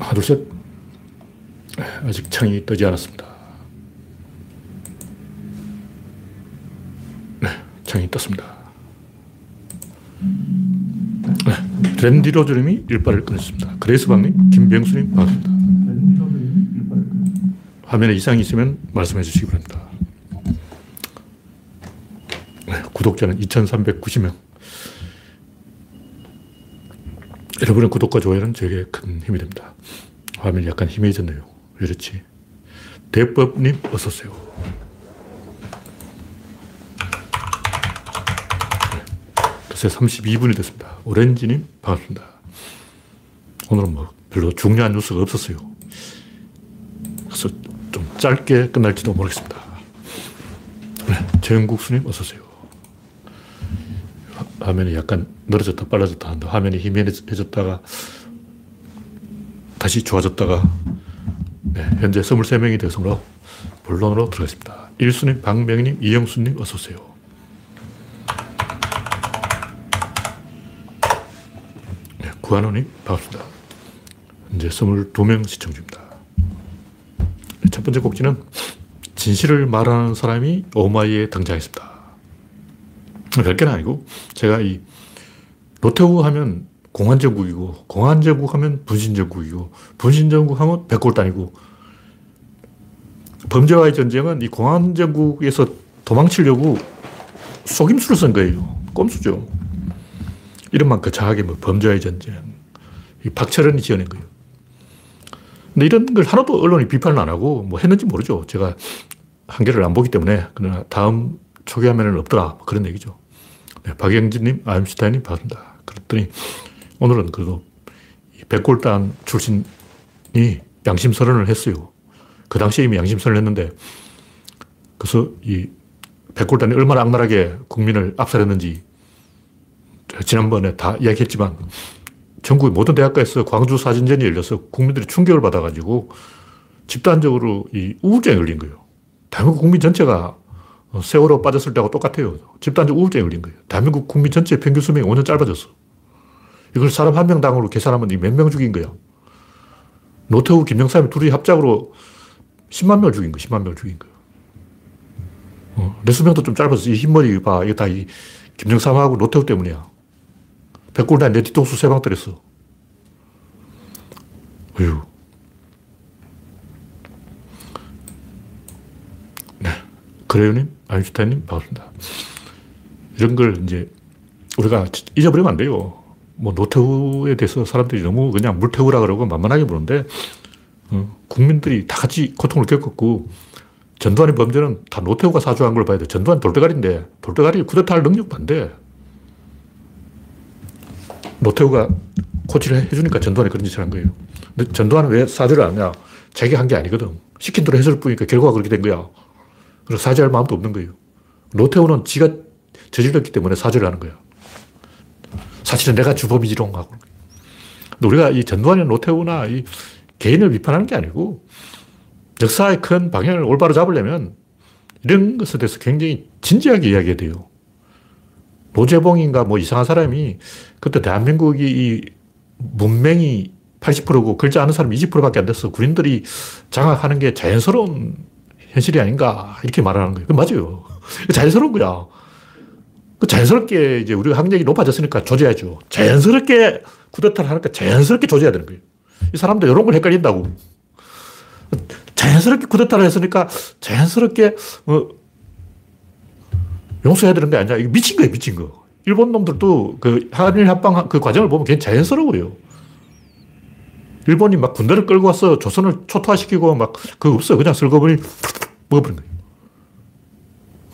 하나, 둘, 셋. 아직 창이 뜨지 않았습니다. 네, 창이 떴습니다. 네, 랜디 로저님이 일발을 끊었습니다. 그레이스 방님, 김병수님, 반갑습니다. 화면에 이상이 있으면 말씀해 주시기 바랍니다. 네, 구독자는 2,390명. 여러분의 구독과 좋아요는 저에게 큰 힘이 됩니다. 화면이 약간 희미해졌네요. 왜 이렇지? 대법님, 어서오세요. 글쎄 32분이 됐습니다. 오렌지님, 반갑습니다. 오늘은 뭐 별로 중요한 뉴스가 없었어요. 그래서 좀 짧게 끝날지도 모르겠습니다. 네, 최영국수님, 어서오세요. 화면이 약간 늘어졌다 빨라졌다 한다. 화면이 희미해졌다가 다시 좋아졌다가 네, 현재 23명이 되어서 본론으로 들어가겠습니다. 1수님, 박명님, 이영수님 어서 오세요. 네, 구한호님 반갑습니다. 현재 22명 시청 중입니다. 네, 첫 번째 곡지는 진실을 말하는 사람이 오마이에 등장했습니다. 별게는 아니고 제가 이 노태우 하면 공안정국이고 공안정국 하면 분신정국이고 분신정국 하면 백골단이고 범죄와의 전쟁은 이 공안정국에서 도망치려고 속임수를 쓴 거예요. 꼼수죠. 이름만 거창하게 뭐 범죄와의 전쟁. 이 박철원이 지어낸 거예요. 근데 이런 걸 하나도 언론이 비판을 안 하고 뭐 했는지 모르죠. 제가 한계를 안 보기 때문에. 그러나 다음 초기화면에는 없더라. 뭐 그런 얘기죠. 네, 박영진님, 아임슈타인님 반갑습니다. 그랬더니 오늘은 그래도 백골단 출신이 양심 선언을 했어요. 그 당시에 이미 양심 선언을 했는데 그래서 이 백골단이 얼마나 악랄하게 국민을 압살했는지 지난번에 다 이야기했지만 전국의 모든 대학가에서 광주 사진전이 열려서 국민들이 충격을 받아가지고 집단적으로 이 우울증에 걸린 거예요. 대한민국 국민 전체가 세월호 빠졌을 때하고 똑같아요. 집단적 우울증에 걸린 거예요. 대한민국 국민 전체 평균 수명이 5년 짧아졌어. 이걸 사람 한 명 당으로 계산하면 몇 명 죽인 거야. 노태우, 김영삼이 둘이 합작으로 10만 명을 죽인 거야. 10만 명을 죽인 거야. 어, 내 수명도 좀 짧아서 이 흰머리 봐. 이거 다 이 김영삼하고 노태우 때문이야. 백골단 내 뒤통수 세 방 때렸어. 어휴. 네. 그래요님, 아인슈타인님, 반갑습니다. 이런 걸 이제 우리가 잊어버리면 안 돼요. 뭐 노태우에 대해서 사람들이 너무 그냥 물태우라 그러고 만만하게 보는데 어, 국민들이 다 같이 고통을 겪었고 전두환의 범죄는 다 노태우가 사주한 걸 봐야 돼. 전두환 돌대가리인데 돌대가리 쿠데타할 능력도 안 돼. 노태우가 코치를 해주니까 전두환이 그런 짓을 한 거예요. 근데 전두환은 왜 사죄를 안 하냐? 자기가 한 게 아니거든. 시킨 대로 했을 뿐이니까 결과가 그렇게 된 거야. 그래서 사죄할 마음도 없는 거예요. 노태우는 지가 저질렀기 때문에 사죄를 하는 거야. 사실은 내가 주범이지롱 하고. 근데 우리가 이 전두환이나 노태우나 이 개인을 비판하는 게 아니고 역사의 큰 방향을 올바로 잡으려면 이런 것에 대해서 굉장히 진지하게 이야기해야 돼요. 노재봉인가 뭐 이상한 사람이 그때 대한민국이 이 문맹이 80%고 글자 아는 사람이 20%밖에 안 됐어. 군인들이 장악하는 게 자연스러운 현실이 아닌가 이렇게 말하는 거예요. 그 맞아요. 자연스러운 거야. 그 자연스럽게 이제 우리가 학력이 높아졌으니까 조져야죠. 자연스럽게 쿠데타를 하니까 자연스럽게 조져야 되는 거예요. 이 사람들 이런 걸 헷갈린다고. 자연스럽게 쿠데타를 했으니까 자연스럽게 어, 용서해야 되는 게 아니야. 이거 미친 거예요, 미친 거. 일본 놈들도 그 한일 합방 그 과정을 보면 그냥 자연스러워요. 일본이 막 군대를 끌고 와서 조선을 초토화시키고 막 그거 없어요. 그냥 슬거머니 먹어버린 거예요.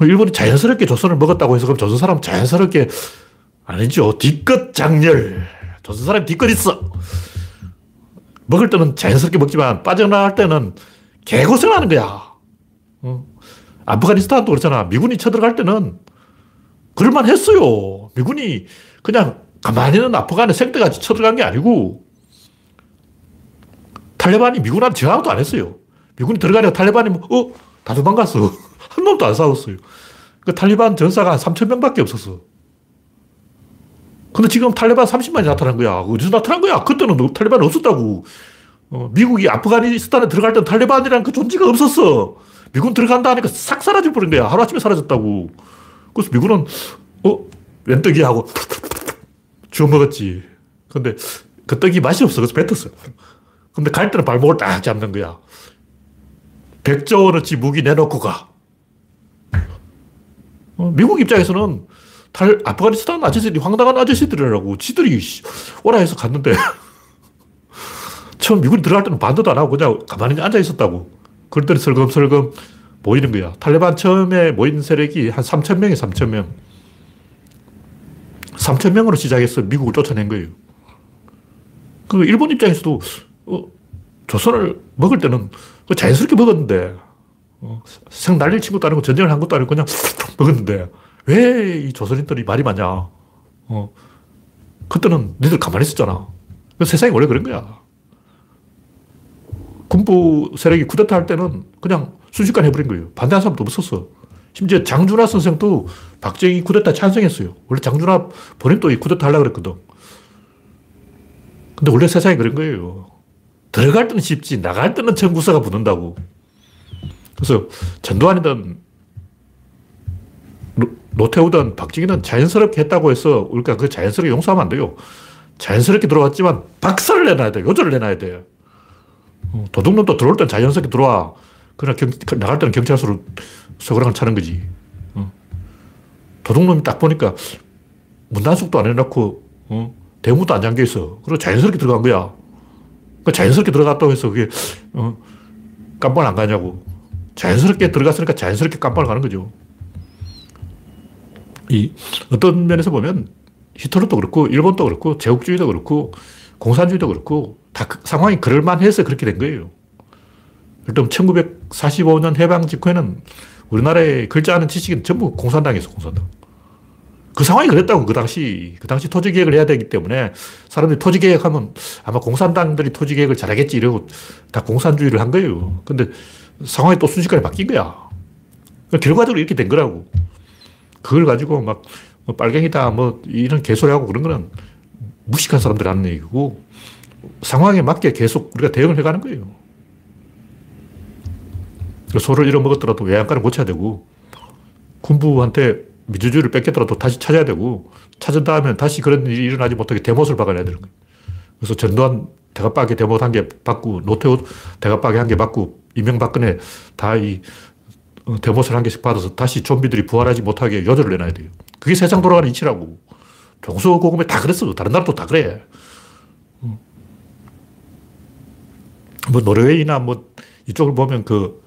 일본이 자연스럽게 조선을 먹었다고 해서 그럼 조선 사람 자연스럽게 아니죠. 뒤끝 장렬. 조선 사람 뒤끝 있어. 먹을 때는 자연스럽게 먹지만 빠져나갈 때는 개고생하는 거야. 어. 아프가니스탄도 그렇잖아. 미군이 쳐들어갈 때는 그럴만 했어요. 미군이 그냥 가만히 있는 아프간에 생떼같이 쳐들어간 게 아니고 탈레반이 미군한테 저항도 안 했어요. 미군이 들어가니까 탈레반이 뭐, 어? 다 도망갔어. 한 놈도 안 싸웠어요. 그 탈리반 전사가 한 3천 명밖에 없었어. 근데 지금 탈레반 30만이 나타난 거야. 어디서 나타난 거야? 그때는 탈레반 없었다고. 어, 미국이 아프가니스탄에 들어갈 때 탈레반이라는 그 존재가 없었어. 미군 들어간다 하니까 싹 사라져 버린 거야. 하루아침에 사라졌다고. 그래서 미군은, 어, 웬 떡이 하고 주워 먹었지. 근데 그 떡이 맛이 없어. 그래서 뱉었어. 근데 갈 때는 발목을 딱 잡는 거야. 100조 원어치 무기 내놓고 가. 어, 미국 입장에서는 탈, 아프가니스탄 아저씨들이 황당한 아저씨들이라고 지들이 오라 해서 갔는데 처음 미군이 들어갈 때는 반대도 안 하고 그냥 가만히 앉아 있었다고. 그랬더니 설금설금 모이는 거야. 탈레반 처음에 모인 세력이 한 3천 명이 3천 명. 3천 명으로 시작해서 미국을 쫓아낸 거예요. 그 일본 입장에서도 어, 조선을 먹을 때는 자연스럽게 먹었는데 어, 생 날릴 친구도 아니고 전쟁을 한 것도 아니고 그냥 먹었는데 왜 이 조선인들이 말이 많냐. 어, 그때는 니들 가만히 있었잖아. 세상이 원래 그런 거야. 군부 세력이 쿠데타 할 때는 그냥 순식간에 해버린 거예요. 반대한 사람도 없었어. 심지어 장준하 선생도 박정희 쿠데타 찬성했어요. 원래 장준하 본인도 이 쿠데타 하려고 그랬거든. 근데 원래 세상이 그런 거예요. 들어갈 때는 쉽지, 나갈 때는 청구서가 붙는다고. 그래서 전두환이든 노태우든 박정희는 자연스럽게 했다고 해서 우리가 그 자연스럽게 용서하면 안 돼요. 자연스럽게 들어왔지만 박살을 내놔야 돼. 요절을 내놔야 돼. 어, 도둑놈도 들어올 땐 자연스럽게 들어와. 그러나 경, 나갈 때는 경찰서로 서그랑을 차는 거지. 어. 도둑놈이 딱 보니까 문단속도 안 해놓고, 어? 대문도 안 잠겨 있어. 그리고 자연스럽게 들어간 거야. 그 자연스럽게 들어갔다고 해서 그게, 어, 깜빵을 안 가냐고. 자연스럽게 들어갔으니까 자연스럽게 깜빵을 가는 거죠. 이, 어떤 면에서 보면 히틀러도 그렇고, 일본도 그렇고, 제국주의도 그렇고, 공산주의도 그렇고, 다 그 상황이 그럴만해서 그렇게 된 거예요. 일단 1945년 해방 직후에는 우리나라에 글자하는 지식은 전부 공산당이었어, 공산당. 그 상황이 그랬다고, 그 당시. 그 당시 토지개혁을 해야 되기 때문에 사람들이 토지개혁하면 아마 공산당들이 토지개혁을 잘하겠지 이러고 다 공산주의를 한 거예요. 근데 상황이 또 순식간에 바뀐 거야. 결과적으로 이렇게 된 거라고. 그걸 가지고 막 뭐 빨갱이다 뭐 이런 개소리하고 그런 거는 무식한 사람들 하는 얘기고 상황에 맞게 계속 우리가 대응을 해가는 거예요. 소를 잃어먹었더라도 외양간을 고쳐야 되고 군부한테 민주주의를 뺏겼더라도 다시 찾아야 되고 찾은 다음에 다시 그런 일이 일어나지 못하게 대못을 박아내야 되는 거예요. 그래서 전두환 대가박에 대못 한 개 받고 노태우 대가박에 한 개 받고 이명박근혜 다이 어, 대못을 한 개씩 받아서 다시 좀비들이 부활하지 못하게 요절을 내놔야 돼요. 그게 세상 돌아가는 이치라고. 종소고금에 다 그랬어. 다른 나라도 다 그래. 뭐 노르웨이나 뭐 이쪽을 보면 그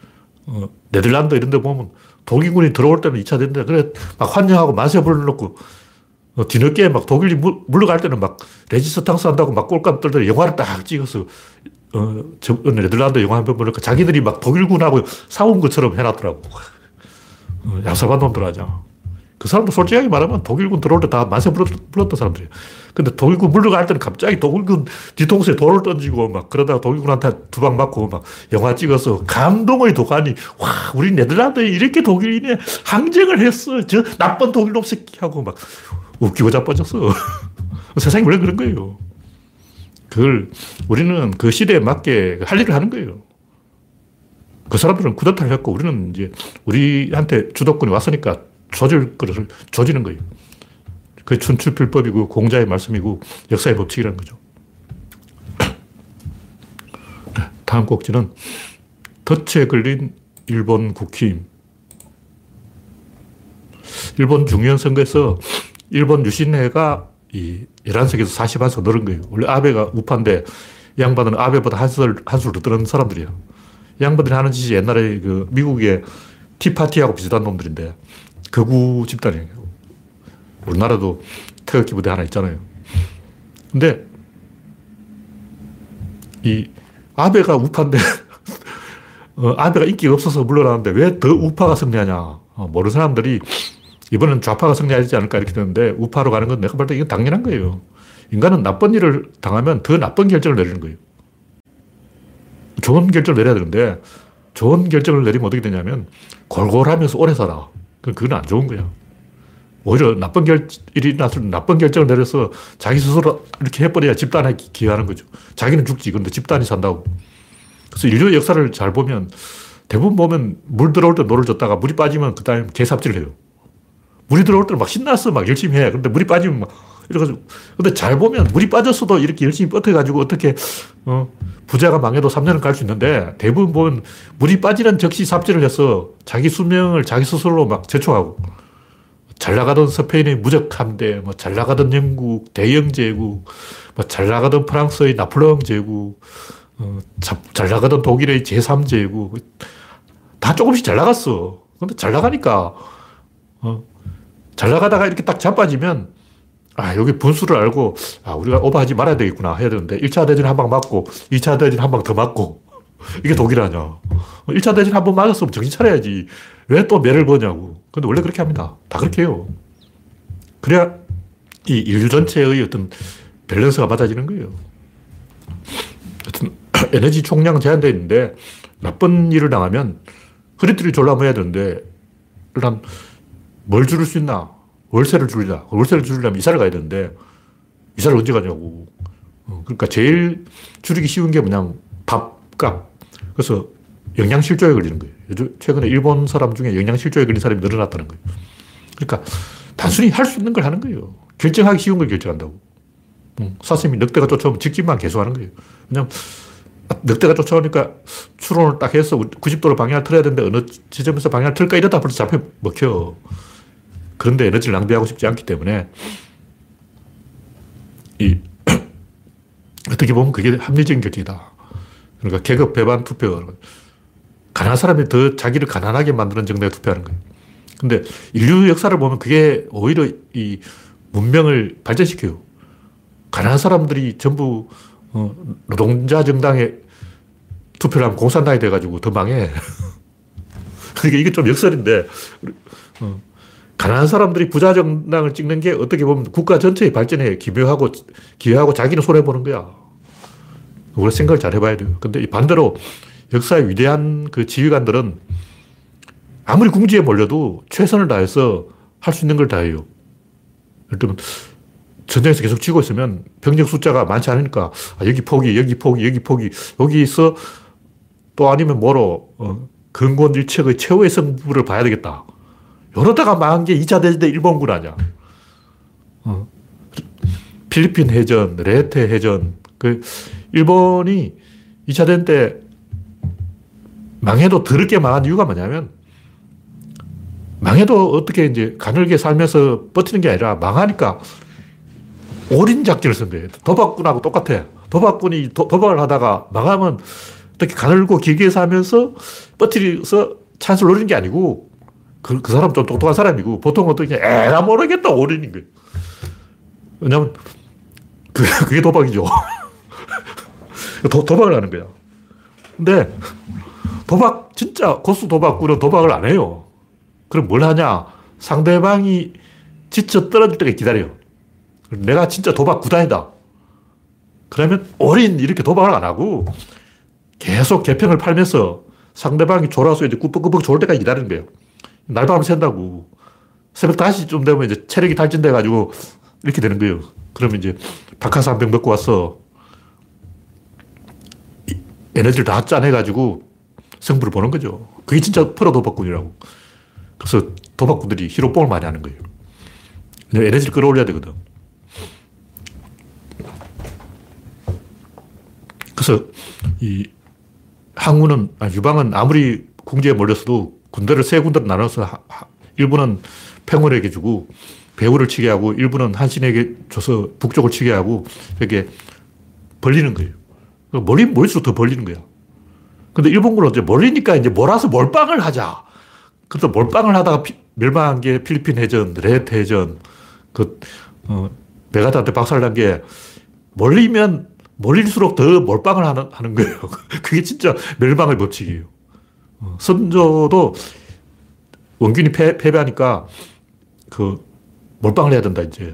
어, 네덜란드 이런 데 보면 독일군이 들어올 때는 2차 대전 그래 막 환영하고 만세 불러놓고 어, 뒤늦게 막 독일이 물, 물러갈 때는 막 레지스탕스 한다고 막 꼴값 떨더니 영화를 딱 찍어서 어, 저, 어, 네덜란드 영화 한 편 보니까 자기들이 막 독일군하고 싸운 것처럼 해놨더라고. 어, 양사반 놈들 하자. 그 사람도 솔직하게 말하면 독일군 들어올 때 다 만세 불렀던 사람들이에요. 근데 독일군 물러갈 때는 갑자기 독일군 뒤통수에 돌을 던지고 막 그러다가 독일군한테 두 방 맞고 막 영화 찍어서 감동의 도가니 와, 우리 네덜란드에 이렇게 독일인이 항쟁을 했어. 저 나쁜 독일놈 새끼 하고 막 웃기고 자빠졌어. 세상이 원래 그런 거예요. 그걸 우리는 그 시대에 맞게 할 일을 하는 거예요. 그 사람들은 쿠데타를 했고 우리는 이제 우리한테 주도권이 왔으니까 조질 것을 조지는 거예요. 그게 춘추필법이고 공자의 말씀이고 역사의 법칙이라는 거죠. 다음 꼭지는 덫에 걸린 일본 국힘. 일본 중요한 선거에서 일본 유신회가 이 11석에서 41석 늘은 거예요. 원래 아베가 우파인데 양반은 아베보다 한 술, 한술더 뜨는 사람들이에요. 양반들이 하는 짓이 옛날에 그 미국의 티파티하고 비슷한 놈들인데 거구 집단이에요. 우리나라도 태극기 부대 하나 있잖아요. 근데 이 아베가 우파인데 어, 아베가 인기가 없어서 물러나는데 왜 더 우파가 승리하냐. 어, 모르는 사람들이 이번엔 좌파가 승리하지 않을까 이렇게 되는데 우파로 가는 건 내가 볼 때 이건 당연한 거예요. 인간은 나쁜 일을 당하면 더 나쁜 결정을 내리는 거예요. 좋은 결정을 내려야 되는데 좋은 결정을 내리면 어떻게 되냐면 골골하면서 오래 살아. 그건 안 좋은 거야. 오히려 나쁜 결, 일이 나서 나쁜 결정을 내려서 자기 스스로 이렇게 해버려야 집단에 기여하는 거죠. 자기는 죽지. 근데 집단이 산다고. 그래서 인류 역사를 잘 보면 대부분 보면 물 들어올 때 노를 젓다가 물이 빠지면 그 다음에 개삽질을 해요. 물이 들어올 때는 막 신나서 막 열심히 해. 근데 물이 빠지면 막 이래가지고. 근데 잘 보면 물이 빠졌어도 이렇게 열심히 뻗어가지고 어떻게, 어, 부자가 망해도 3년을 갈수 있는데 대부분 보면 물이 빠지는 즉시 삽질을 해서 자기 수명을 자기 스스로 막 제초하고 잘 나가던 스페인의 무적함대, 뭐 잘 나가던 영국 대영 제국, 뭐 잘 나가던 프랑스의 나폴레옹 제국, 어, 잘 나가던 독일의 제3 제국, 다 조금씩 잘 나갔어. 근데 잘 나가니까, 어, 잘 나가다가 이렇게 딱 자빠지면, 아, 여기 분수를 알고, 아, 우리가 오버하지 말아야 되겠구나 해야 되는데, 1차 대전 한 방 맞고, 2차 대전 한 방 더 맞고, 이게 독일 아니야. 1차 대전 한 번 맞았으면 정신 차려야지. 왜 또 매를 거냐고. 근데 원래 그렇게 합니다. 다 그렇게 해요. 그래야 이 인류 전체의 어떤 밸런스가 맞아지는 거예요. 하여튼 에너지 총량 제한되어 있는데 나쁜 일을 당하면 허리띠를 졸라매야 되는데 일단 뭘 줄일 수 있나? 월세를 줄이자. 월세를 줄이려면 이사를 가야 되는데 이사를 언제 가냐고. 어, 그러니까 제일 줄이기 쉬운 게 뭐냐면 밥값. 그래서 영양실조에 걸리는 거예요. 요즘 최근에 일본 사람 중에 영양실조에 걸린 사람이 늘어났다는 거예요. 그러니까 단순히 할 수 있는 걸 하는 거예요. 결정하기 쉬운 걸 결정한다고. 음, 사슴이 늑대가 쫓아오면 직진만 계속 하는 거예요. 왜냐면 늑대가 쫓아오니까 추론을 딱 해서 90도로 방향을 틀어야 되는데 어느 지점에서 방향을 틀까 이러다 벌써 잡혀 먹혀. 그런데 에너지를 낭비하고 싶지 않기 때문에 이 어떻게 보면 그게 합리적인 결정이다. 그러니까 계급 배반 투표. 가난한 사람이 더 자기를 가난하게 만드는 정당에 투표하는 거예요. 근데 인류 역사를 보면 그게 오히려 이 문명을 발전시켜요. 가난한 사람들이 전부 어, 노동자 정당에 투표를 하면 공산당이 돼가지고 더 망해. 그러니까 이게 좀 역설인데, 어, 가난한 사람들이 부자 정당을 찍는 게 어떻게 보면 국가 전체의 발전에 기여하고, 기여하고 자기는 손해보는 거야. 우리가 생각을 잘 해봐야 돼요. 근데 반대로 역사의 위대한 그 지휘관들은 아무리 궁지에 몰려도 최선을 다해서 할 수 있는 걸 다 해요. 예를 들면 전쟁에서 계속 치고 있으면 병력 숫자가 많지 않으니까 아, 여기 포기, 여기 포기, 여기 포기, 여기서 또 아니면 뭐로 어, 일척의 최후의 승부를 봐야 되겠다. 이러다가 망한 게 2차 대전 때 일본군 아니야. 어. 필리핀 해전, 레테 해전, 그 일본이 2차 대전 때 망해도 더럽게 망한 이유가 뭐냐면 망해도 어떻게 이제 가늘게 살면서 버티는 게 아니라 망하니까 올인 작전을 쓴 거예요. 도박꾼하고 똑같아. 도박꾼이 도, 박을 하다가 망하면 어떻게 가늘고 길게 살면서 버티서 찬스를 노리는 게 아니고 그, 그 사람 좀 똑똑한 사람이고 보통 어떻게 에라 모르겠다 올인인 거예요. 왜냐면 그, 그게 도박이죠. 도, 도박을 하는 거야. 근데 도박, 진짜 고수 도박꾼은 도박을 안 해요. 그럼 뭘 하냐? 상대방이 지쳐 떨어질 때까지 기다려요. 내가 진짜 도박 구단이다. 그러면 올인 이렇게 도박을 안 하고 계속 개평을 팔면서 상대방이 졸아서 이제 꾸벅꾸벅 졸 때까지 기다리는 거예요. 날밤을 샌다고. 새벽 5시쯤 되면 이제 체력이 탈진돼가지고 이렇게 되는 거예요. 그러면 이제 박하사 한 병 먹고 와서 에너지를 다 짜내가지고 승부를 보는 거죠. 그게 진짜 프로 도박꾼이라고. 그래서 도박꾼들이 히로뽕을 많이 하는 거예요. 에너지를 끌어올려야 되거든. 그래서 이 항우는, 아, 유방은 아무리 궁지에 몰렸어도 군대를 세 군데로 나눠서 일부는 팽월에게 주고 배후를 치게 하고 일부는 한신에게 줘서 북쪽을 치게 하고 이렇게 벌리는 거예요. 몰릴수록 더 벌리는 거야. 근데 일본군은 이제 몰리니까 이제 몰아서 몰빵을 하자. 그래서 몰빵을 하다가 피, 멸망한 게 필리핀 해전, 레이테 해전, 그, 어, 맥아더한테 박살난 게 몰리면 몰릴수록 더 몰빵을 하는, 하는 거예요. 그게 진짜 멸망의 법칙이에요. 어, 선조도 원균이 패, 패배하니까 그 몰빵을 해야 된다, 이제.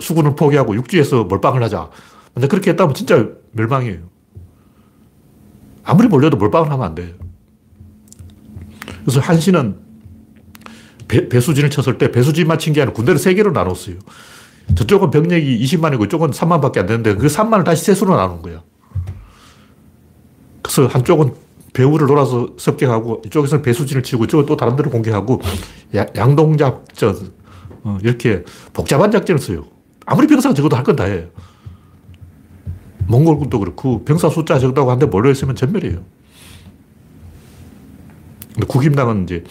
수군을 포기하고 육지에서 몰빵을 하자. 근데 그렇게 했다면 진짜 멸망이에요. 아무리 몰려도 몰빵을 하면 안 돼요. 그래서 한신은 배, 배수진을 쳤을 때 배수진만 친게 아니라 군대를 세 개로 나눴어요. 저쪽은 병력이 20만이고 이쪽은 3만밖에 안 되는데 그 3만을 다시 세수로 나눈 거예요. 그래서 한쪽은 배후를 놀아서 습격하고 이쪽에서는 배수진을 치고 이쪽은 또 다른 데로 공격하고 양동작전 어, 이렇게 복잡한 작전을 써요. 아무리 병사가 적어도 할 건 다 해요. 몽골군도 그렇고 병사 숫자 적다고 한데 몰려 있으면 전멸이에요. 근데 국임당은 이제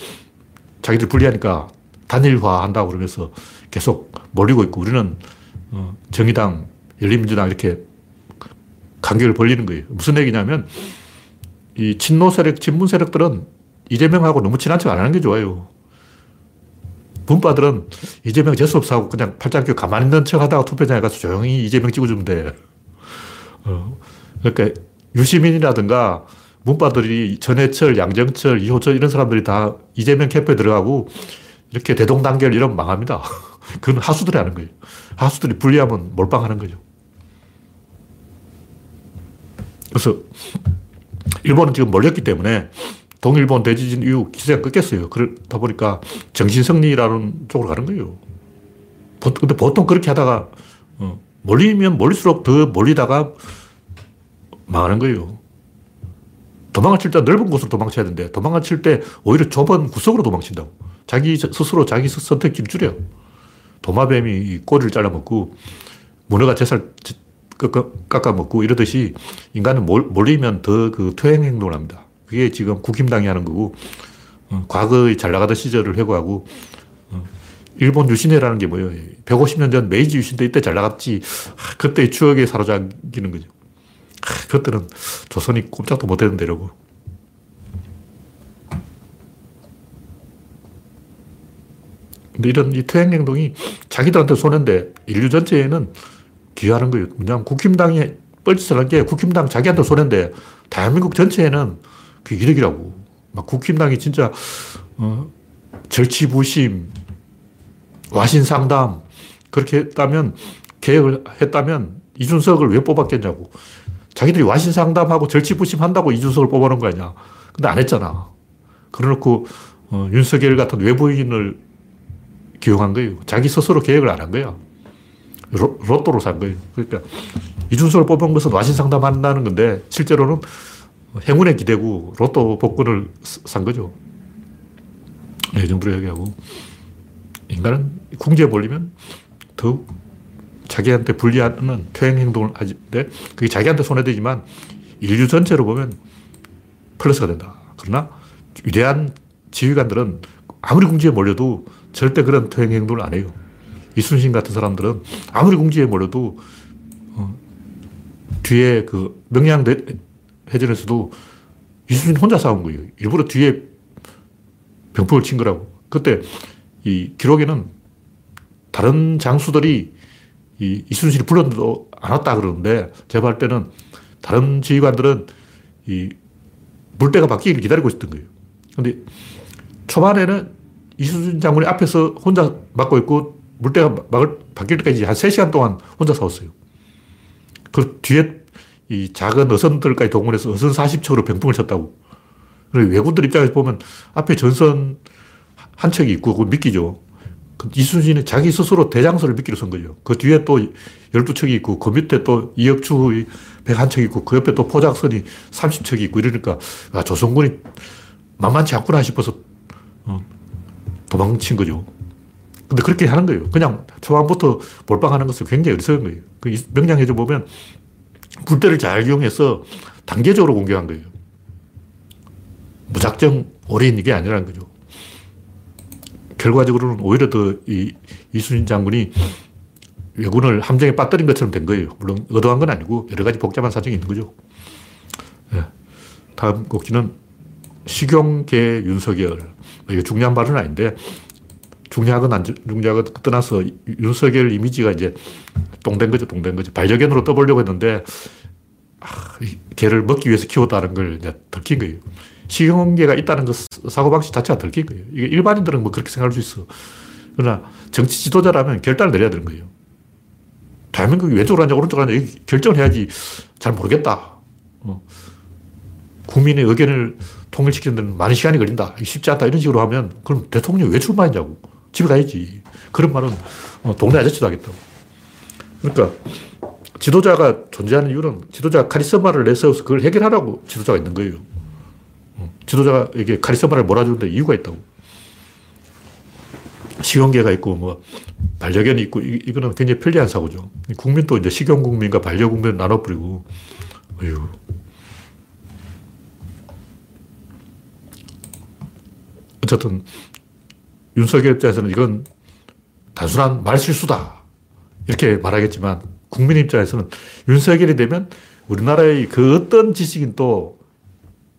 자기들 불리하니까 단일화 한다고 그러면서 계속 몰리고 있고 우리는 어, 정의당, 열린민주당 이렇게 간격을 벌리는 거예요. 무슨 얘기냐면 이 친노 세력, 친문 세력들은 이재명하고 너무 친한 척 안 하는 게 좋아요. 분파들은 이재명 재수없어 하고 그냥 팔짱 끼고 가만히 있는 척 하다가 투표장에 가서 조용히 이재명 찍어주면 돼. 어, 그러니까 유시민이라든가 문파들이 전해철, 양정철, 이호철 이런 사람들이 다 이재명 캠프에 들어가고 이렇게 대동단결 이러면 망합니다. 그건 하수들이 하는 거예요. 하수들이 불리하면 몰빵하는 거죠. 그래서 일본은 지금 몰렸기 때문에 동일본 대지진 이후 기세가 꺾였어요. 그러다 보니까 정신승리라는 쪽으로 가는 거예요. 근데 보통 그렇게 하다가 어, 몰리면 몰릴수록 더 몰리다가 망하는 거예요. 도망을 칠 때 넓은 곳으로 도망쳐야 되는데 도망을 칠 때 오히려 좁은 구석으로 도망친다고. 자기 스스로 자기 선택지를 줄여. 도마뱀이 꼬리를 잘라먹고 문어가 젖살 깎아먹고 이러듯이 인간은 몰리면 더 그 퇴행 행동을 합니다. 그게 지금 국힘당이 하는 거고 어, 과거의 잘 나가던 시절을 회고하고 어, 일본 유신회라는 게 뭐예요? 150년 전 메이지 유신 때 이때 잘 나갔지. 아, 그때의 추억에 사로잡히는 거죠. 아, 그때는 조선이 꼼짝도 못했는데 이러고. 근데 이런 이 퇴행 행동이 자기들한테 손해인데 인류 전체에는 기여하는 거예요. 왜냐하면 국힘당이 뻘짓을 한 게 국힘당 자기한테 손해인데 대한민국 전체에는 그 이득이라고. 막 국힘당이 진짜 어, 절치부심, 와신 상담 그렇게 했다면 개혁을 했다면 이준석을 왜 뽑았겠냐고. 자기들이 와신 상담하고 절치부심 한다고 이준석을 뽑아놓은 거 아니야. 근데 안 했잖아. 그래놓고 어, 윤석열 같은 외부인을 기용한 거예요. 자기 스스로 계획을 안 한 거야. 로, 로또로 산 거예요. 그러니까 이준석을 뽑은 것은 와신 상담한다는 건데 실제로는 행운에 기대고 로또 복권을 산 거죠. 네, 정도로 얘기하고 인간은 궁지에 몰리면 더욱 자기한테 불리하는 퇴행 행동을 하는데 그게 자기한테 손해되지만 인류 전체로 보면 플러스가 된다. 그러나 위대한 지휘관들은 아무리 궁지에 몰려도 절대 그런 퇴행 행동을 안 해요. 이순신 같은 사람들은 아무리 궁지에 몰려도 어, 뒤에 그 명량 해전에서도 이순신 혼자 싸운 거예요. 일부러 뒤에 병풍을 친 거라고. 그때 이 기록에는 다른 장수들이 이 이순신이 불렀는데도 안 왔다 그러는데 제가 볼 때는 다른 지휘관들은 이 물때가 바뀌기를 기다리고 있었던 거예요. 근데 초반에는 이순신 장군이 앞에서 혼자 막고 있고 물때가 막을 바뀔 때까지 한 3시간 동안 혼자 싸웠어요. 그 뒤에 이 작은 어선들까지 동원해서 어선 40척으로 병풍을 쳤다고. 외군들 입장에서 보면 앞에 전선 한 척이 있고 그걸 믿기죠. 그 이순신이 자기 스스로 대장소를 믿기로 선 거죠. 그 뒤에 또 12척이 있고 그 밑에 또 이역추 101척이 있고 그 옆에 또 포작선이 30척이 있고 이러니까 아, 조선군이 만만치 않구나 싶어서 어, 도망친 거죠. 근데 그렇게 하는 거예요. 그냥 초반부터 몰빵하는 것은 굉장히 어리석은 거예요. 그 명량해줘 보면 굴대를 잘 이용해서 단계적으로 공격한 거예요. 무작정 오래 이게 아니라는 거죠. 결과적으로는 오히려 더 이, 이순신 장군이 왜군을 함정에 빠뜨린 것처럼 된 거예요. 물론 의도한 건 아니고 여러 가지 복잡한 사정이 있는 거죠. 네. 다음 곡지는 식용계 윤석열. 이게 중요한 발언은 아닌데 중요하건 안 중요하건 떠나서 윤석열 이미지가 이제 똥된 거죠, 똥된 거죠. 반려견으로 떠보려고 했는데, 아, 개를 먹기 위해서 키웠다는 걸 이제 들킨 거예요. 식용계가 있다는 그 사고방식 자체가 들킨 거예요. 이게 일반인들은 뭐 그렇게 생각할 수 있어. 그러나 정치 지도자라면 결단을 내려야 되는 거예요. 대한민국이 왼쪽으로 하냐, 오른쪽으로 하냐, 결정을 해야지 잘 모르겠다. 어. 국민의 의견을 통일시키는 데는 많은 시간이 걸린다. 쉽지 않다. 이런 식으로 하면 그럼 대통령이 왜 출마했냐고. 집에 가야지. 그런 말은 어, 동네 아저씨도 하겠다고. 그러니까 지도자가 존재하는 이유는 지도자가 카리스마를 내세워서 그걸 해결하라고 지도자가 있는 거예요. 어, 지도자가 이게 카리스마를 몰아주는데 이유가 있다고. 식용계가 있고 뭐 반려견이 있고 이, 거는 굉장히 편리한 사고죠. 국민도 이제 식용 국민과 반려 국민을 나눠버리고 어휴. 어쨌든 윤석열 입장에서는 이건 단순한 말실수다. 이렇게 말하겠지만 국민 입장에서는 윤석열이 되면 우리나라의 그 어떤 지식인도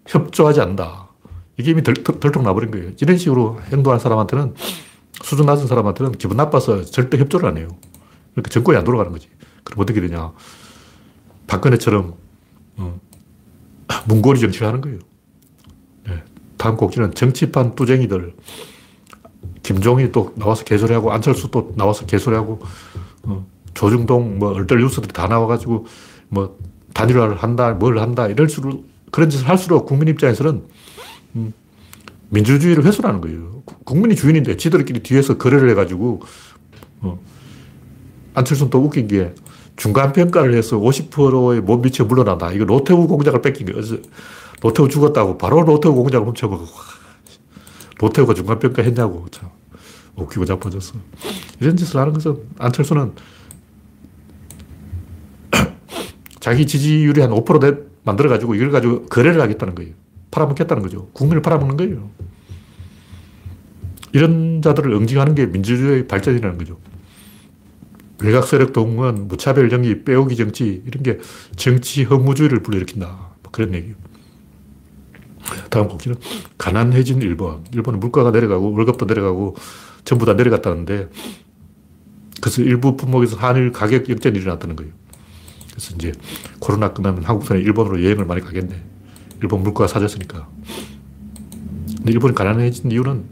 협조하지 않는다. 이게 이미 덜, 덜 나버린 거예요. 이런 식으로 행동한 사람한테는 수준 낮은 사람한테는 기분 나빠서 절대 협조를 안 해요. 그러니까 정권이 안 돌아가는 거지. 그럼 어떻게 되냐. 박근혜처럼, 어, 문고리 정치를 하는 거예요. 네. 다음 곡지는 정치판 뚜쟁이들. 김종인이 또 나와서 개소리하고, 안철수 또 나와서 개소리하고, 어, 조중동, 뭐, 얼떨 뉴스들이 다 나와가지고, 뭐, 단일화를 한다, 뭘 한다, 이럴수록, 그런 짓을 할수록 국민 입장에서는, 음, 민주주의를 훼손하는 거예요. 국민이 주인인데 지들끼리 뒤에서 거래를 해가지고 어. 안철수는 또 웃긴 게 중간 평가를 해서 50%의 못 미쳐 물러난다. 이거 노태우 공장을 뺏긴 거예요. 노태우 죽었다고 바로 노태우 공장을 훔쳐먹고 노태우가 중간 평가 했냐고 참 웃기고 자빠졌어. 이런 짓을 하는 것은 안철수는 자기 지지율이 한 5% 만들어가지고 이걸 가지고 거래를 하겠다는 거예요. 팔아먹겠다는 거죠. 국민을 팔아먹는 거예요. 이런 자들을 응징하는 게 민주주의 발전이라는 거죠. 외곽 세력 동원, 무차별 정의, 빼오기 정치, 이런 게 정치 허무주의를 불러일으킨다. 뭐 그런 얘기예요. 다음 곡지는 가난해진 일본. 일본은 물가가 내려가고 월급도 내려가고 전부 다 내려갔다는데 그래서 일부 품목에서 한일 가격 역전이 일어났다는 거예요. 그래서 이제 코로나 끝나면 한국산이 일본으로 여행을 많이 가겠네. 일본 물가가 사졌으니까. 근데 일본이 가난해진 이유는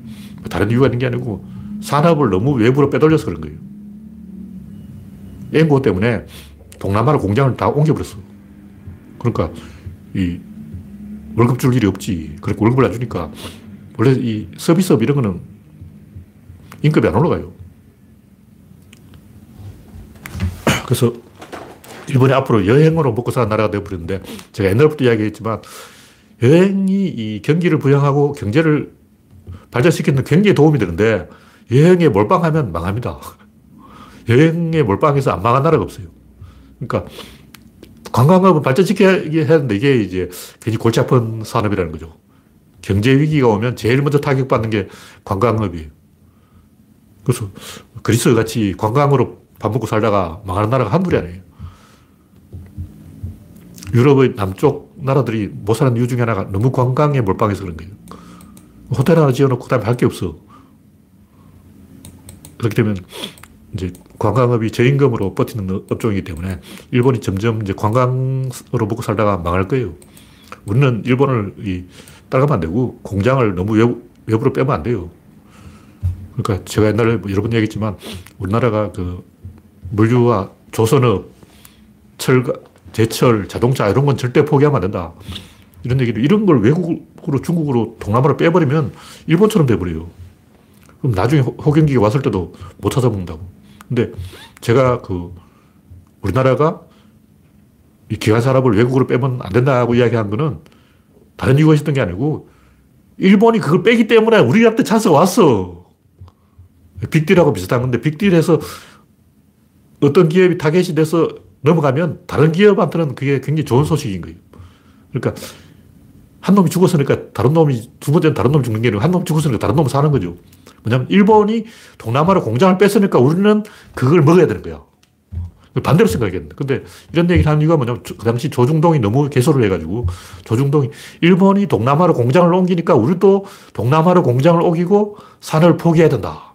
다른 이유가 있는 게 아니고 산업을 너무 외부로 빼돌려서 그런 거예요. 앵고 때문에 동남아로 공장을 다 옮겨버렸어. 그러니까 이 월급 줄 일이 없지. 그러니까 월급을 안 주니까 원래 이 서비스업 이런 거는 임금이 안 올라가요. 그래서 일본이 앞으로 여행으로 먹고 사는 나라가 되어버렸는데 제가 옛날부터 이야기했지만 여행이 이 경기를 부양하고 경제를 발전시키는 굉장히 도움이 되는데 여행에 몰빵하면 망합니다. 여행에 몰빵해서 안 망한 나라가 없어요. 그러니까 관광업을 발전시켜야 하는데 이게 이제 괜히 골치 아픈 산업이라는 거죠. 경제 위기가 오면 제일 먼저 타격받는 게 관광업이에요. 그래서 그리스 같이 관광으로 밥 먹고 살다가 망하는 나라가 한둘이 아니에요. 유럽의 남쪽 나라들이 못 사는 이유 중에 하나가 너무 관광에 몰빵해서 그런 거예요. 호텔 하나 지어놓고 그다음에 할 게 없어. 그렇게 되면 이제 관광업이 저임금으로 버티는 업종이기 때문에 일본이 점점 이제 관광으로 먹고 살다가 망할 거예요. 우리는 일본을 이 따라가면 안 되고 공장을 너무 외부, 외부로 빼면 안 돼요. 그러니까 제가 옛날에 뭐 여러 번 얘기했지만 우리나라가 그 물류와 조선업, 철가, 제철, 자동차 이런 건 절대 포기하면 안 된다. 이런 얘기를 이런 걸 외국으로 중국으로 동남아로 빼버리면 일본처럼 돼버려요. 그럼 나중에 호경기가 왔을 때도 못 찾아먹는다고. 근데 제가 그 우리나라가 이 기관 산업을 외국으로 빼면 안 된다고 이야기한 거는 다른 이유가 있었던 게 아니고 일본이 그걸 빼기 때문에 우리한테 찬스가 왔어. 빅딜하고 비슷한 건데 빅딜에서 어떤 기업이 타겟이 돼서 넘어가면 다른 기업한테는 그게 굉장히 좋은 소식인 거예요. 그러니까 한 놈이 죽었으니까 다른 놈이, 두 번째는 다른 놈이 죽는 게 아니고 한놈 죽었으니까 다른 놈이 사는 거죠. 뭐냐면 일본이 동남아로 공장을 뺐으니까 우리는 그걸 먹어야 되는 거야. 반대로 생각했는데. 근데 이런 얘기를 하는 이유가 뭐냐면 그 당시 조중동이 너무 개소를 해가지고 조중동이 일본이 동남아로 공장을 옮기니까 우리도 동남아로 공장을 옮기고 산을 포기해야 된다.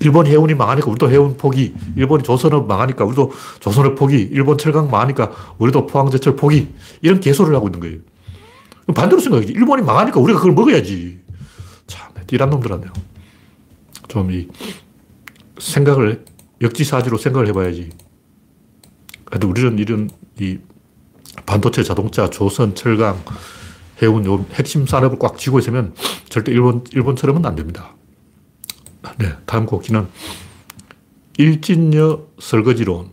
일본 해운이 망하니까 우리도 해운 포기. 일본이 조선업 망하니까 우리도 조선업 포기. 일본 철강 망하니까 우리도 포항제철 포기. 이런 개소를 하고 있는 거예요. 반대로 생각하지. 일본이 망하니까 우리가 그걸 먹어야지. 참, 띠란 놈들한테요. 좀 이, 생각을, 역지사지로 생각을 해봐야지. 근데 우리는 이런 이 반도체, 자동차, 조선, 철강, 해운 요 핵심 산업을 꽉 쥐고 있으면 절대 일본, 일본처럼은 안 됩니다. 네, 다음 곡기는 일진여 설거지론.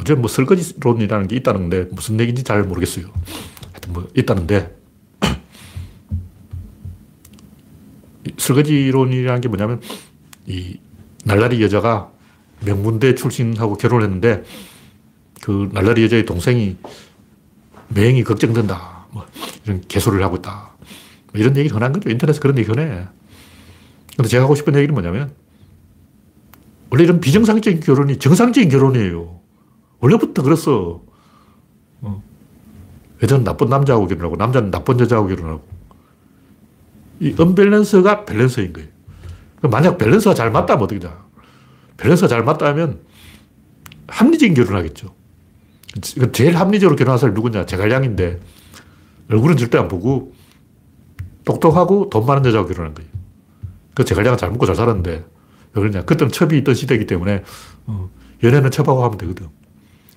어제 뭐 설거지론이라는 게 있다는데 무슨 얘기인지 잘 모르겠어요. 하여튼 뭐 있다는데 설거지론이라는 게 뭐냐면 이 날라리 여자가 명문대 출신하고 결혼을 했는데 그 날라리 여자의 동생이 매행이 걱정된다. 뭐 이런 개소리를 하고 있다. 뭐 이런 얘기 흔한 거죠. 인터넷에 그런 얘기 흔해. 근데 제가 하고 싶은 얘기는 뭐냐면 원래 이런 비정상적인 결혼이 정상적인 결혼이에요. 원래부터 그랬어. 어. 여자는 나쁜 남자하고 결혼하고 남자는 나쁜 여자하고 결혼하고 이 언밸런스가 밸런스인 거예요. 만약 밸런스가 잘 맞다면 어떻게 돼? 밸런스가 잘 맞다면 합리적인 결혼하겠죠. 제일 합리적으로 결혼한 사람이 누구냐? 제갈량인데 얼굴은 절대 안 보고 똑똑하고 돈 많은 여자하고 결혼한 거예요. 그 제갈량은 잘 먹고 잘 살았는데 왜 그러냐? 그때는 첩이 있던 시대이기 때문에 어, 연애는 첩하고 하면 되거든.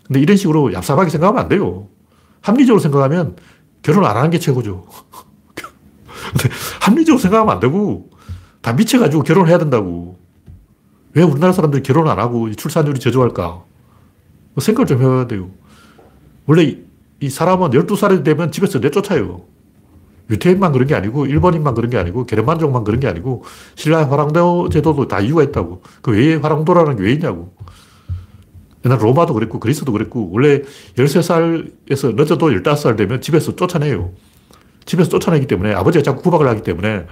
근데 이런 식으로 얍삽하게 생각하면 안 돼요. 합리적으로 생각하면 결혼 안 하는 게 최고죠. 근데 합리적으로 생각하면 안 되고 다 미쳐가지고 결혼을 해야 된다고. 왜 우리나라 사람들이 결혼 안 하고 출산율이 저조할까? 생각을 좀 해야 돼요. 원래 이 사람은 12살이 되면 집에서 내쫓아요. 유태인만 그런 게 아니고, 일본인만 그런 게 아니고, 게르만족만 그런 게 아니고, 신라 화랑도 제도도 다 이유가 있다고. 그 왜 화랑도라는 게 왜 있냐고. 옛날 로마도 그랬고, 그리스도 그랬고, 원래 13살에서 늦어도 15살 되면 집에서 쫓아내요. 집에서 쫓아내기 때문에 아버지가 자꾸 구박을 하기 때문에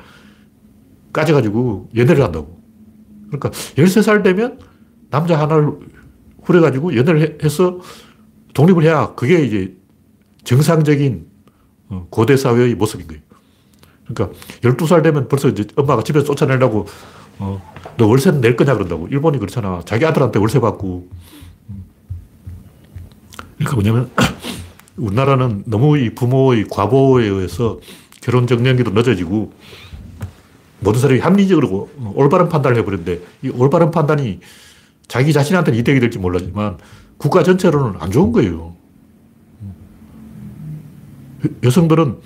까져가지고 연애를 한다고. 그러니까 13살 되면 남자 하나를 후려가지고 연애를 해서 독립을 해야 그게 이제 정상적인 어, 고대 사회의 모습인 거예요. 그러니까 12살 되면 벌써 이제 엄마가 집에서 쫓아내려고 어, 너 월세는 낼 거냐 그런다고. 일본이 그렇잖아. 자기 아들한테 월세 받고. 그러니까 뭐냐면 우리나라는 너무 이 부모의 과보에 의해서 결혼 정년기도 늦어지고 모든 사람이 합리적으로 올바른 판단을 해버렸는데 이 올바른 판단이 자기 자신한테는 이득이 될지 몰라지만 국가 전체로는 안 좋은 거예요. 여성들은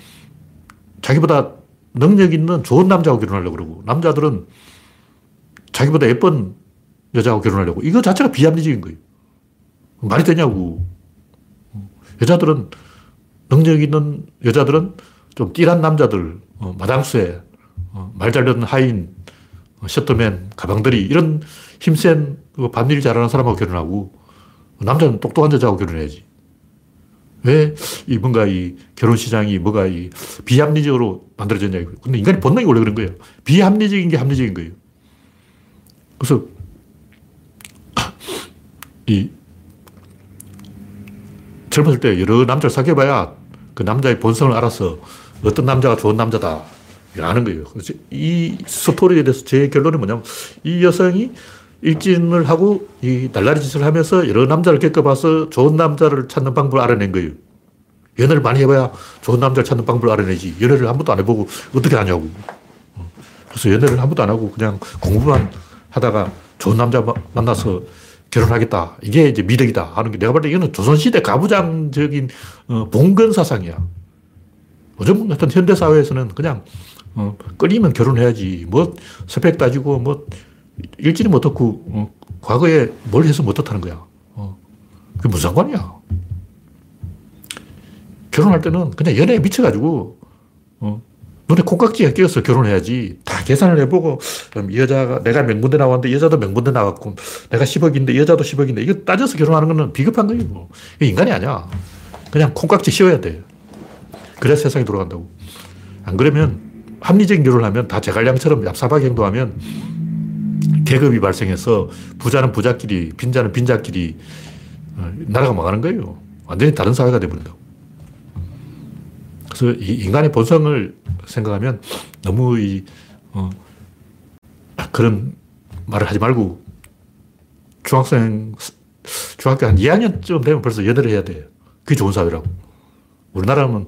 자기보다 능력 있는 좋은 남자하고 결혼하려고 그러고 남자들은 자기보다 예쁜 여자하고 결혼하려고 이거 자체가 비합리적인 거예요. 말이 되냐고. 여자들은 능력 있는 여자들은 좀 띠란 남자들, 어, 마당쇠, 어, 말잘 듣는 하인, 어, 셔터맨, 가방들이 이런 힘센 그 반일 잘하는 사람하고 결혼하고 남자는 똑똑한 여자하고 결혼해야지. 왜 이 뭔가 이 결혼 시장이 뭐가 이 비합리적으로 만들어졌냐. 근데 인간이 본능이 원래 그런 거예요. 비합리적인 게 합리적인 거예요. 그래서 이 젊었을 때 여러 남자를 사귀어봐야 그 남자의 본성을 알아서 어떤 남자가 좋은 남자다. 아는 거예요. 이 스토리에 대해서 제 결론이 뭐냐면 이 여성이 일진을 하고 이 날라리 짓을 하면서 여러 남자를 겪어봐서 좋은 남자를 찾는 방법을 알아낸 거예요. 연애를 많이 해봐야 좋은 남자를 찾는 방법을 알아내지. 연애를 한 번도 안 해보고 어떻게 하냐고. 그래서 연애를 한 번도 안 하고 그냥 공부만 하다가 좋은 남자 만나서 결혼하겠다. 이게 이제 미덕이다 하는 게 내가 볼 때 이거는 조선시대 가부장적인 어, 봉건 사상이야. 요즘 같은 현대사회에서는 그냥 어, 끌리면 결혼해야지. 뭐 스펙 따지고 뭐 일진이 못했고 어, 과거에 뭘 해서 못했다는 거야. 어, 그게 무슨 상관이야. 결혼할 때는 그냥 연애에 미쳐가지고 어, 눈에 콩깍지가 끼어서 결혼해야지. 다 계산을 해보고, 이 여자가, 내가 명문대 나왔는데 여자도 명문대 나왔고, 내가 10억인데 여자도 10억인데, 이거 따져서 결혼하는 거는 비겁한 거예요. 뭐. 인간이 아니야. 그냥 콩깍지 씌워야 돼. 그래야 세상이 돌아간다고. 안 그러면 합리적인 결혼을 하면 다 제갈량처럼 얍삽하게 행동하면 계급이 발생해서 부자는 부자끼리, 빈자는 빈자끼리 어, 나라가 망하는 거예요. 완전히 다른 사회가 돼버린다고. 그래서 이 인간의 본성을 생각하면 너무 이, 어, 그런 말을 하지 말고 중학생, 중학교 한 2학년쯤 되면 벌써 연애를 해야 돼요. 그게 좋은 사회라고. 우리나라는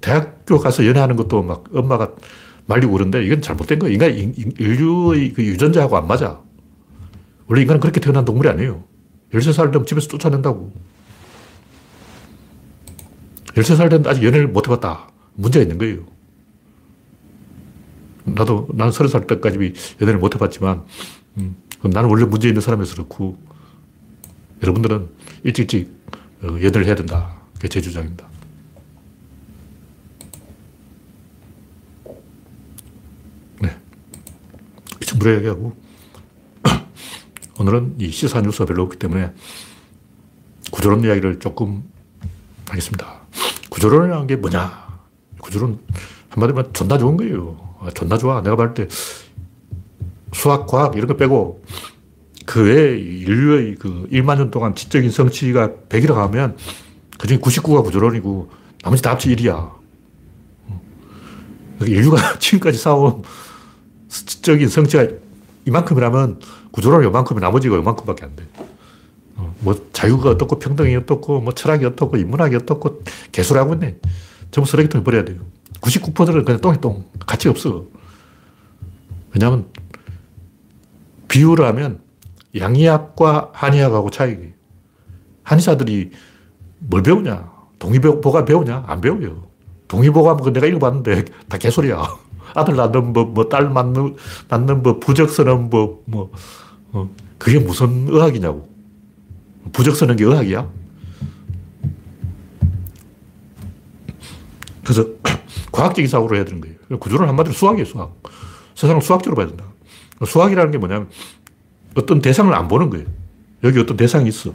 대학교 가서 연애하는 것도 막 엄마가 말리고 그런데 이건 잘못된 거예요. 인간, 인류의 그 유전자하고 안 맞아. 원래 인간은 그렇게 태어난 동물이 아니에요. 13살 되면 집에서 쫓아낸다고. 13살 됐는데 아직 연애를 못 해봤다. 문제가 있는 거예요. 나도, 나는 30살 때까지 연애를 못 해봤지만, 음, 나는 원래 문제 있는 사람이어서 그렇고, 여러분들은 일찍 일찍 어, 연애를 해야 된다. 그게 제 주장입니다. 네. 충분히 얘기하고, 오늘은 이 시사 뉴스가 별로 없기 때문에 구조론 이야기를 조금 하겠습니다. 구조론이라는 게 뭐냐? 구조론 한마디로 존나 좋은 거예요. 아, 존나 좋아. 내가 봤을 때 수학, 과학 이런 거 빼고 그 외에 인류의 그 1만 년 동안 지적인 성취가 100이라고 하면 그 중에 99가 구조론이고 나머지 다 합치 1이야. 인류가 지금까지 쌓아 온 지적인 성취가 이만큼이라면 구조론이 이만큼이 나머지가 이만큼밖에 안 돼. 어, 뭐 자유가 어떻고 평등이 어떻고 뭐 철학이 어떻고 인문학이 어떻고 개수라고 있네. 전부 쓰레기통에 버려야 돼요. 99%는 그냥 똥이 똥. 가치 없어. 왜냐하면 비유를 하면 양의학과 한의학하고 차이. 한의사들이 뭘 배우냐? 동의보가 배우냐? 안 배워요. 동의보가 뭐 내가 읽어봤는데 다 개소리야. 아들 낳는 법, 뭐, 딸 낳는, 낳는 법, 부적 쓰는 법, 뭐, 어, 그게 무슨 의학이냐고. 부적 쓰는 게 의학이야? 그래서 과학적인 사고로 해야 되는 거예요. 구조는 한마디로 수학이에요, 수학. 세상을 수학적으로 봐야 된다. 수학이라는 게 뭐냐면 어떤 대상을 안 보는 거예요. 여기 어떤 대상이 있어.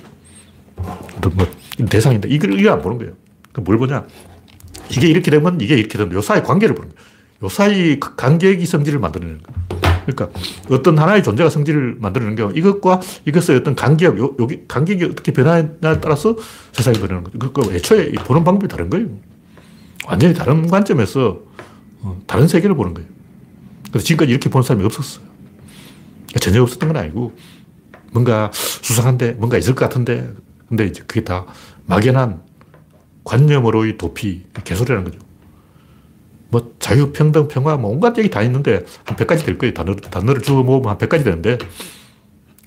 어떤 뭐, 대상인데 이걸, 이걸 안 보는 거예요. 뭘 보냐. 이게 이렇게 되면 이게 이렇게 된다. 요 사이 관계를 보는 거예요. 요 사이 간격이 성질을 만들어내는 거예요. 그러니까 어떤 하나의 존재가 성질을 만들어내는 게 이것과 이것의 어떤 간격, 요, 여기 간격이 어떻게 변하냐에 따라서 세상이 변하는 거죠. 그러니까 애초에 보는 방법이 다른 거예요. 완전히 다른 관점에서 어, 다른 세계를 보는 거예요. 그래서 지금까지 이렇게 본 사람이 없었어요. 전혀 없었던 건 아니고 뭔가 수상한데 뭔가 있을 것 같은데 근데 이제 그게 다 막연한 관념으로의 도피, 개소리라는 거죠. 뭐 자유, 평등, 평화, 뭐 온갖 얘기 다 있는데 한 100가지 될 거예요. 단어, 단어를 주워 모으면 한 100가지 되는데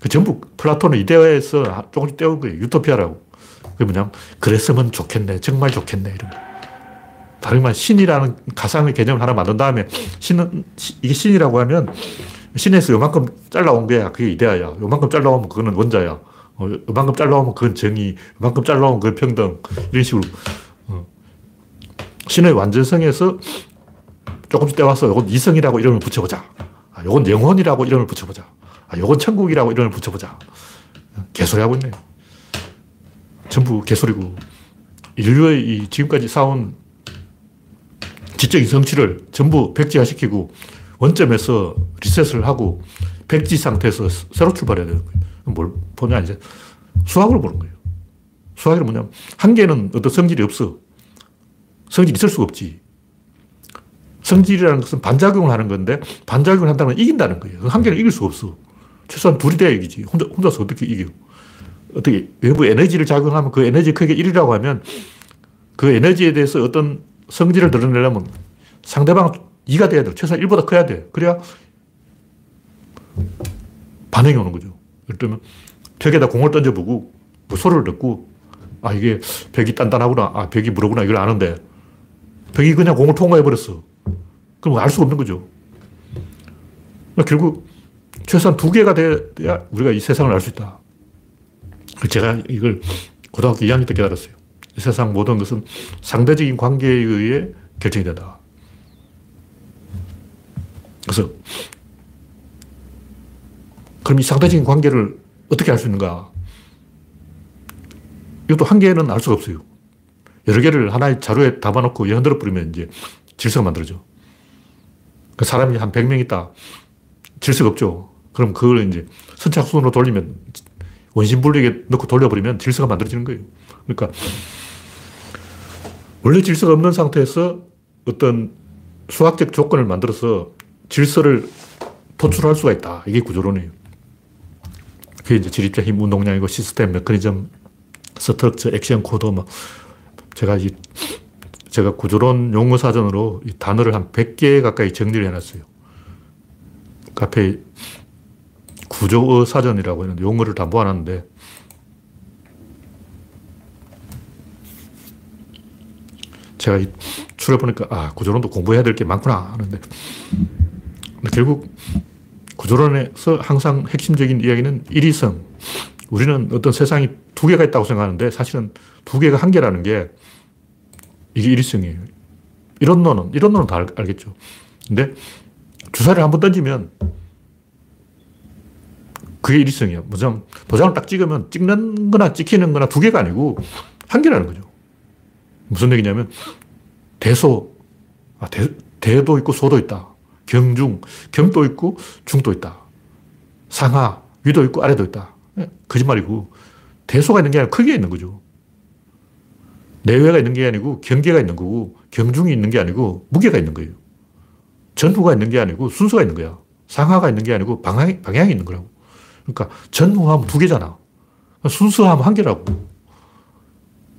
그 전부 플라톤은 이데아에서 조금씩 떼온 거예요. 유토피아라고. 그게 뭐냐면 그랬으면 좋겠네. 정말 좋겠네. 이런 거. 다른 말 신이라는 가상의 개념을 하나 만든 다음에 신은 이게 신이라고 하면 신에서 요만큼 잘라온 거야. 그게 이데아야. 요만큼 잘라오면 그거는 원자야. 어, 요만큼 잘라오면 그건 정의, 요만큼 잘라오면 그건 평등. 이런 식으로. 어. 신의 완전성에서 조금씩 떼와서 요건 이성이라고 이름을 붙여보자. 아, 요건 영혼이라고 이름을 붙여보자. 아, 요건 천국이라고 이름을 붙여보자. 개소리 하고 있네. 전부 개소리고. 인류의 이 지금까지 쌓은 지적인 성취를 전부 백지화시키고 원점에서 리셋을 하고 백지 상태에서 새로 출발해야 되는 거예요. 뭘 보냐, 이제 수학으로 보는 거예요. 수학이 뭐냐면 한 개는 어떤 성질이 없어. 성질이 있을 수가 없지. 성질이라는 것은 반작용을 하는 건데 반작용을 한다면 이긴다는 거예요. 한 개는 이길 수가 없어. 최소한 둘이 돼야 이기지. 혼자, 혼자서 어떻게 이겨. 어떻게 외부 에너지를 작용하면 그 에너지 크기가 1이라고 하면 그 에너지에 대해서 어떤 성질을 드러내려면 상대방 2가 돼야 돼. 최소한 1보다 커야 돼. 그래야 반응이 오는 거죠. 예를 들면 벽에다 공을 던져보고 뭐 소리를 듣고 아 이게 벽이 단단하구나. 아 벽이 무르구나. 이걸 아는데 벽이 그냥 공을 통과해버렸어. 그럼 알 수가 없는 거죠. 결국 최소한 두 개가 돼야 우리가 이 세상을 알 수 있다. 제가 이걸 고등학교 2학년 때 깨달았어요. 이 세상 모든 것은 상대적인 관계에 의해 결정이 된다. 그래서 그럼 이 상대적인 관계를 어떻게 알 수 있는가? 이것도 한 개는 알 수가 없어요. 여러 개를 하나의 자료에 담아놓고 흔들어 버리면 이제 질서가 만들어져. 그 사람이 한 100명 있다. 질서가 없죠. 그럼 그걸 이제 선착순으로 돌리면 원심분리에 넣고 돌려버리면 질서가 만들어지는 거예요. 그러니까 원래 질서가 없는 상태에서 어떤 수학적 조건을 만들어서 질서를 도출할 수가 있다. 이게 구조론이에요. 그게 이제 지립자 힘 운동량이고 시스템, 메커니즘, structure, 액션 코드, 뭐, 제가 이, 제가 구조론 용어 사전으로 이 단어를 한 100개 가까이 정리를 해놨어요. 카페 구조어 사전이라고 했는데 용어를 다 모아놨는데 제가 출을 보니까, 아, 구조론도 공부해야 될 게 많구나 하는데, 결국 구조론에서 항상 핵심적인 이야기는 일의성. 우리는 어떤 세상이 두 개가 있다고 생각하는데 사실은 두 개가 한 개라는 게 이게 일위성이에요. 이런론은, 이런론은 다 알, 겠죠 근데 주사를 한번 던지면 그게 일위성이야. 뭐죠? 도장을 딱 찍으면 찍는 거나 찍히는 거나 두 개가 아니고 한 개라는 거죠. 무슨 얘기냐면 대소, 아, 대, 대도 있고 소도 있다. 경중, 경도 있고 중도 있다. 상하, 위도 있고 아래도 있다. 예, 거짓말이고 대소가 있는 게 아니라 크게 있는 거죠. 내외가 있는 게 아니고 경계가 있는 거고 경중이 있는 게 아니고 무게가 있는 거예요. 전후가 있는 게 아니고 순서가 있는 거야. 상하가 있는 게 아니고 방향, 방향이 있는 거라고. 그러니까 전후하면 두 개잖아. 순서하면 한 개라고.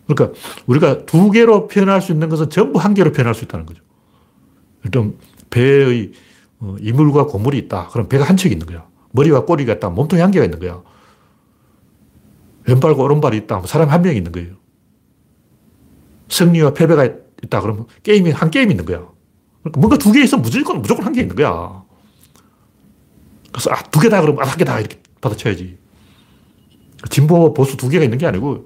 그러니까 우리가 두 개로 표현할 수 있는 것은 전부 한 개로 표현할 수 있다는 거죠. 일단 배의 어, 이물과 고물이 있다. 그럼 배가 한 척이 있는 거야. 머리와 꼬리가 있다. 몸통이 한 개가 있는 거야. 왼발과 오른발이 있다. 사람 한 명이 있는 거예요. 승리와 패배가 있다. 그러면 게임이 한 게임 있는 거야. 그러니까 뭔가 두 개 있으면 무조건, 무조건 한 개 있는 거야. 그래서, 아, 두 개다. 그러면 아, 한 개다. 이렇게 받아쳐야지. 진보, 보수 두 개가 있는 게 아니고,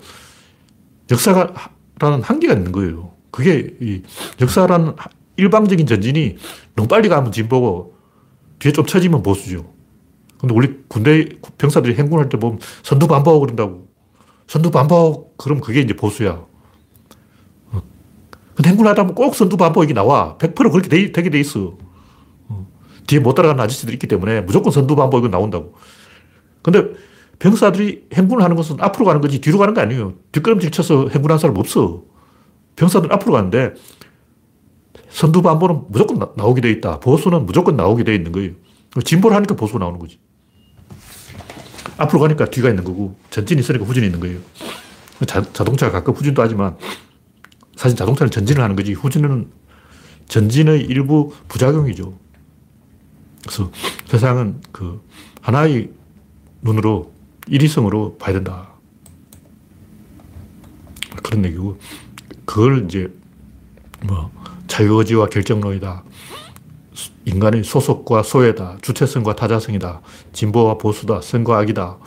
역사라는 한계가 있는 거예요. 그게, 이 역사라는 일방적인 전진이 너무 빨리 가면 진보고, 뒤에 좀 처지면 보수죠. 근데 우리 군대 병사들이 행군할 때 보면 선두 반복 그런다고. 선두 반복, 그럼 그게 이제 보수야. 어. 근데 행군하다 보면 꼭 선두 반복이 나와. 100% 그렇게 되, 되게 돼 있어. 어. 뒤에 못 따라가는 아저씨들이 있기 때문에 무조건 선두 반복이 나온다고. 근데 병사들이 행군을 하는 것은 앞으로 가는 거지 뒤로 가는 거 아니에요. 뒷걸음질 쳐서 행군하는 사람 없어. 병사들은 앞으로 가는데 선두 반복은 무조건 나, 오게 돼 있다. 보수는 무조건 나오게 돼 있는 거예요. 진보를 하니까 보수가 나오는 거지. 앞으로 가니까 뒤가 있는 거고 전진이 있으니까 후진이 있는 거예요. 자, 자동차가 가끔 후진도 하지만 사실 자동차는 전진을 하는 거지 후진은 전진의 일부 부작용이죠. 그래서 세상은 그 하나의 눈으로 일위성으로 봐야 된다. 그런 얘기고 그걸 이제 뭐 자유의지와 결정론이다. 인간의 소속과 소외다. 주체성과 타자성이다. 진보와 보수다. 선과 악이다.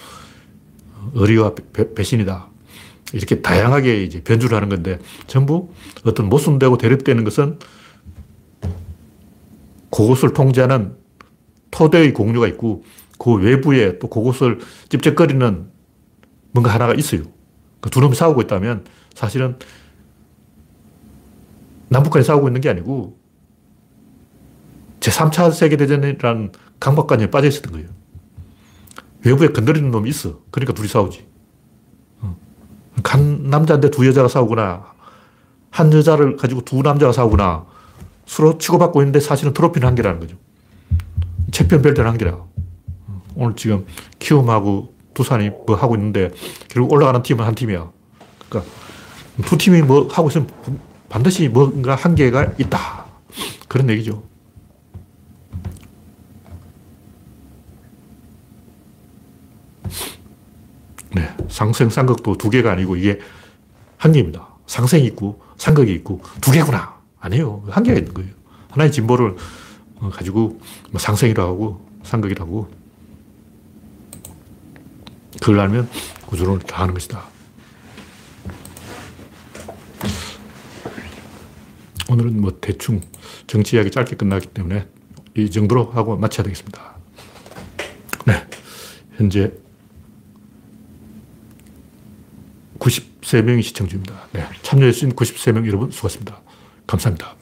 의리와 배, 배신이다. 이렇게 다양하게 이제 변주를 하는 건데 전부 어떤 모순되고 대립되는 것은 그것을 통제하는 토대의 공유가 있고 그 외부에 또 그것을 찝쩍거리는 뭔가 하나가 있어요. 그 두 놈이 싸우고 있다면 사실은 남북한이 싸우고 있는 게 아니고 제3차 세계대전이라는 강박관념에 빠져 있었던 거예요. 외부에 건드리는 놈이 있어. 그러니까 둘이 싸우지. 어. 한 남자인데 두 여자가 싸우거나, 한 여자를 가지고 두 남자가 싸우거나, 서로 치고받고 있는데 사실은 트로피는 한 개라는 거죠. 챔피언 벨트는 한 개라. 어. 오늘 지금 키움하고 두산이 뭐 하고 있는데, 결국 올라가는 팀은 한 팀이야. 그러니까 두 팀이 뭐 하고 있으면 반드시 뭔가 한계가 있다. 그런 얘기죠. 네. 상생, 상극도 두 개가 아니고 이게 한 개입니다. 상생이 있고 상극이 있고 두 개구나. 아니에요. 한 개가 있는 거예요. 하나의 진보를 어, 가지고 뭐 상생이라고 하고 상극이라고 그걸 알면 구조론을 다 하는 것이다. 오늘은 뭐 대충 정치 이야기 짧게 끝나기 때문에 이 정도로 하고 마쳐야 되겠습니다. 네. 현재 93명이 시청 중입니다. 네. 참여해주신 93명 여러분 수고하셨습니다. 감사합니다.